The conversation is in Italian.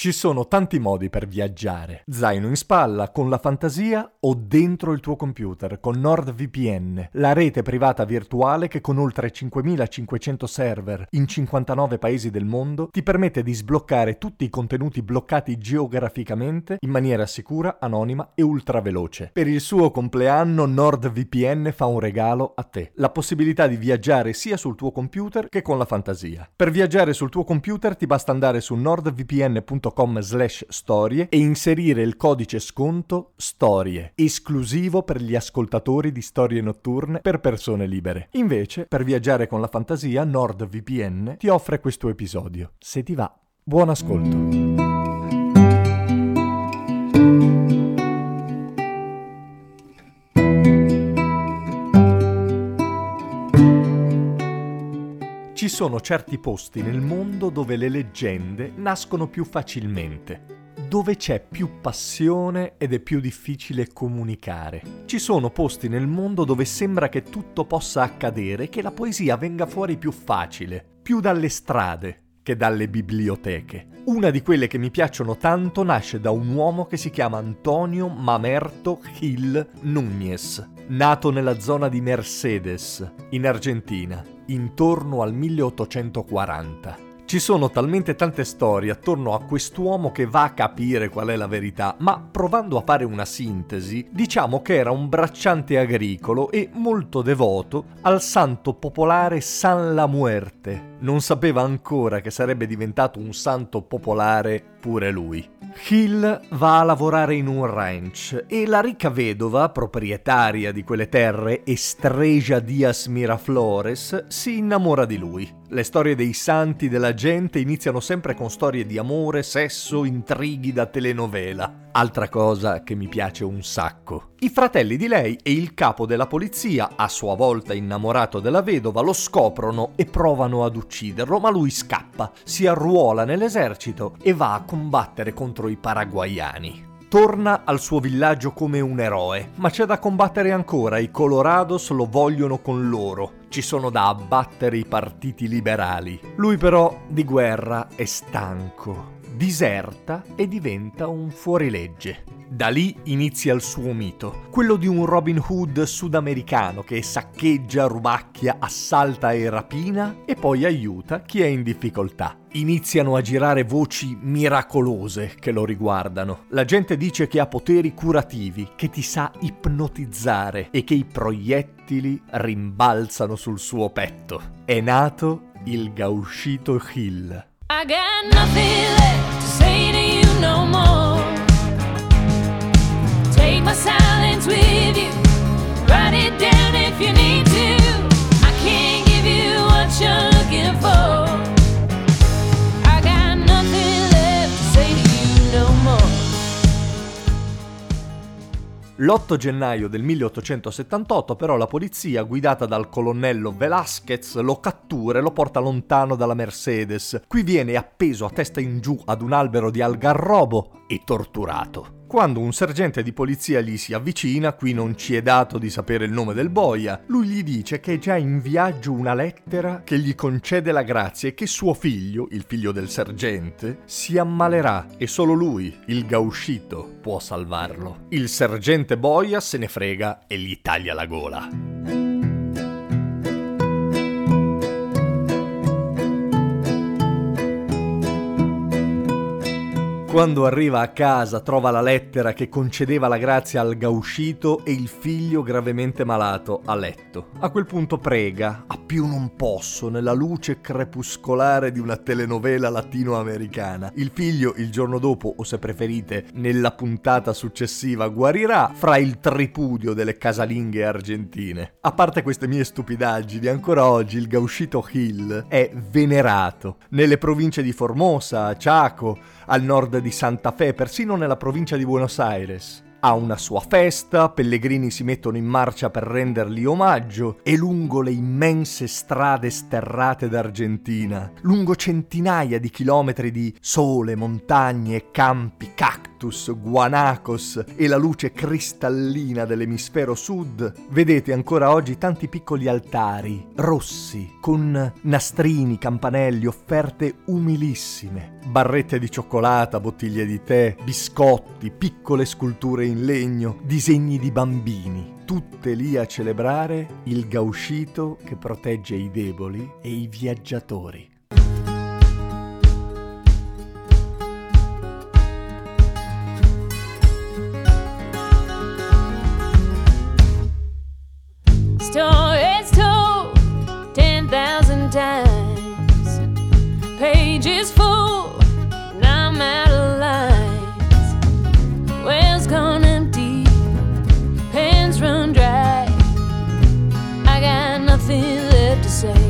Ci sono tanti modi per viaggiare. Zaino in spalla, con la fantasia o dentro il tuo computer con NordVPN, la rete privata virtuale che con oltre 5500 server in 59 paesi del mondo ti permette di sbloccare tutti i contenuti bloccati geograficamente in maniera sicura, anonima e ultraveloce. Per il suo compleanno NordVPN fa un regalo a te, la possibilità di viaggiare sia sul tuo computer che con la fantasia. Per viaggiare sul tuo computer ti basta andare su nordvpn.com patreon.com slash storie e inserire il codice sconto storie, esclusivo per gli ascoltatori di storie notturne per persone libere. Invece, per viaggiare con la fantasia, NordVPN ti offre questo episodio. Se ti va, buon ascolto. Ci sono certi posti nel mondo dove le leggende nascono più facilmente, dove c'è più passione ed è più difficile comunicare. Ci sono posti nel mondo dove sembra che tutto possa accadere, che la poesia venga fuori più facile, più dalle strade che dalle biblioteche. Una di quelle che mi piacciono tanto nasce da un uomo che si chiama Antonio Mamerto Gil Núñez, nato nella zona di Mercedes, in Argentina intorno al 1840. Ci sono talmente tante storie attorno a quest'uomo che va a capire qual è la verità, ma provando a fare una sintesi, diciamo che era un bracciante agricolo e molto devoto al santo popolare San La Muerte. Non sapeva ancora che sarebbe diventato un santo popolare pure lui. Hill va a lavorare in un ranch e la ricca vedova, proprietaria di quelle terre, Estregia Diaz Miraflores, si innamora di lui. Le storie dei santi della gente iniziano sempre con storie di amore, sesso, intrighi da telenovela. Altra cosa che mi piace un sacco. I fratelli di lei e il capo della polizia, a sua volta innamorato della vedova, lo scoprono e provano ad ucciderlo, ma lui scappa, si arruola nell'esercito e va a combattere contro i paraguayani. Torna al suo villaggio come un eroe, ma c'è da combattere ancora, i Colorados lo vogliono con loro, ci sono da abbattere i partiti liberali. Lui però di guerra è stanco, diserta e diventa un fuorilegge. Da lì inizia il suo mito, quello di un Robin Hood sudamericano che saccheggia, rubacchia, assalta e rapina e poi aiuta chi è in difficoltà. Iniziano a girare voci miracolose che lo riguardano. La gente dice che ha poteri curativi, che ti sa ipnotizzare e che i proiettili rimbalzano sul suo petto. È nato il Gauchito Hill. I got nothing left to say to you no more. Take my silence L'8 gennaio del 1878 però la polizia, guidata dal colonnello Velasquez, lo cattura e lo porta lontano dalla Mercedes. Qui viene appeso a testa in giù ad un albero di algarrobo e torturato. Quando un sergente di polizia gli si avvicina, qui non ci è dato di sapere il nome del boia, lui gli dice che è già in viaggio una lettera che gli concede la grazia e che suo figlio, il figlio del sergente, si ammalerà e solo lui, il gauscito, può salvarlo. Il sergente boia se ne frega e gli taglia la gola. Quando arriva a casa trova la lettera che concedeva la grazia al gauscito e il figlio gravemente malato a letto. A quel punto prega, a più non posso, nella luce crepuscolare di una telenovela latinoamericana. Il figlio il giorno dopo, o se preferite, nella puntata successiva, guarirà fra il tripudio delle casalinghe argentine. A parte queste mie stupidaggini, ancora oggi il gauscito Hill è venerato nelle province di Formosa, Chaco, al nord di Santa Fe, persino nella provincia di Buenos Aires. Ha una sua festa, pellegrini si mettono in marcia per rendergli omaggio e lungo le immense strade sterrate d'Argentina, lungo centinaia di chilometri di sole, montagne, campi, cacti, Sirius, Guanacos e la luce cristallina dell'emisfero sud, vedete ancora oggi tanti piccoli altari, rossi, con nastrini, campanelli, offerte umilissime, barrette di cioccolata, bottiglie di tè, biscotti, piccole sculture in legno, disegni di bambini, tutte lì a celebrare il gauchito che protegge i deboli e i viaggiatori. Stories told 10,000 times. Pages full, and I'm out of lines. Wells gone empty, pens run dry. I got nothing left to say.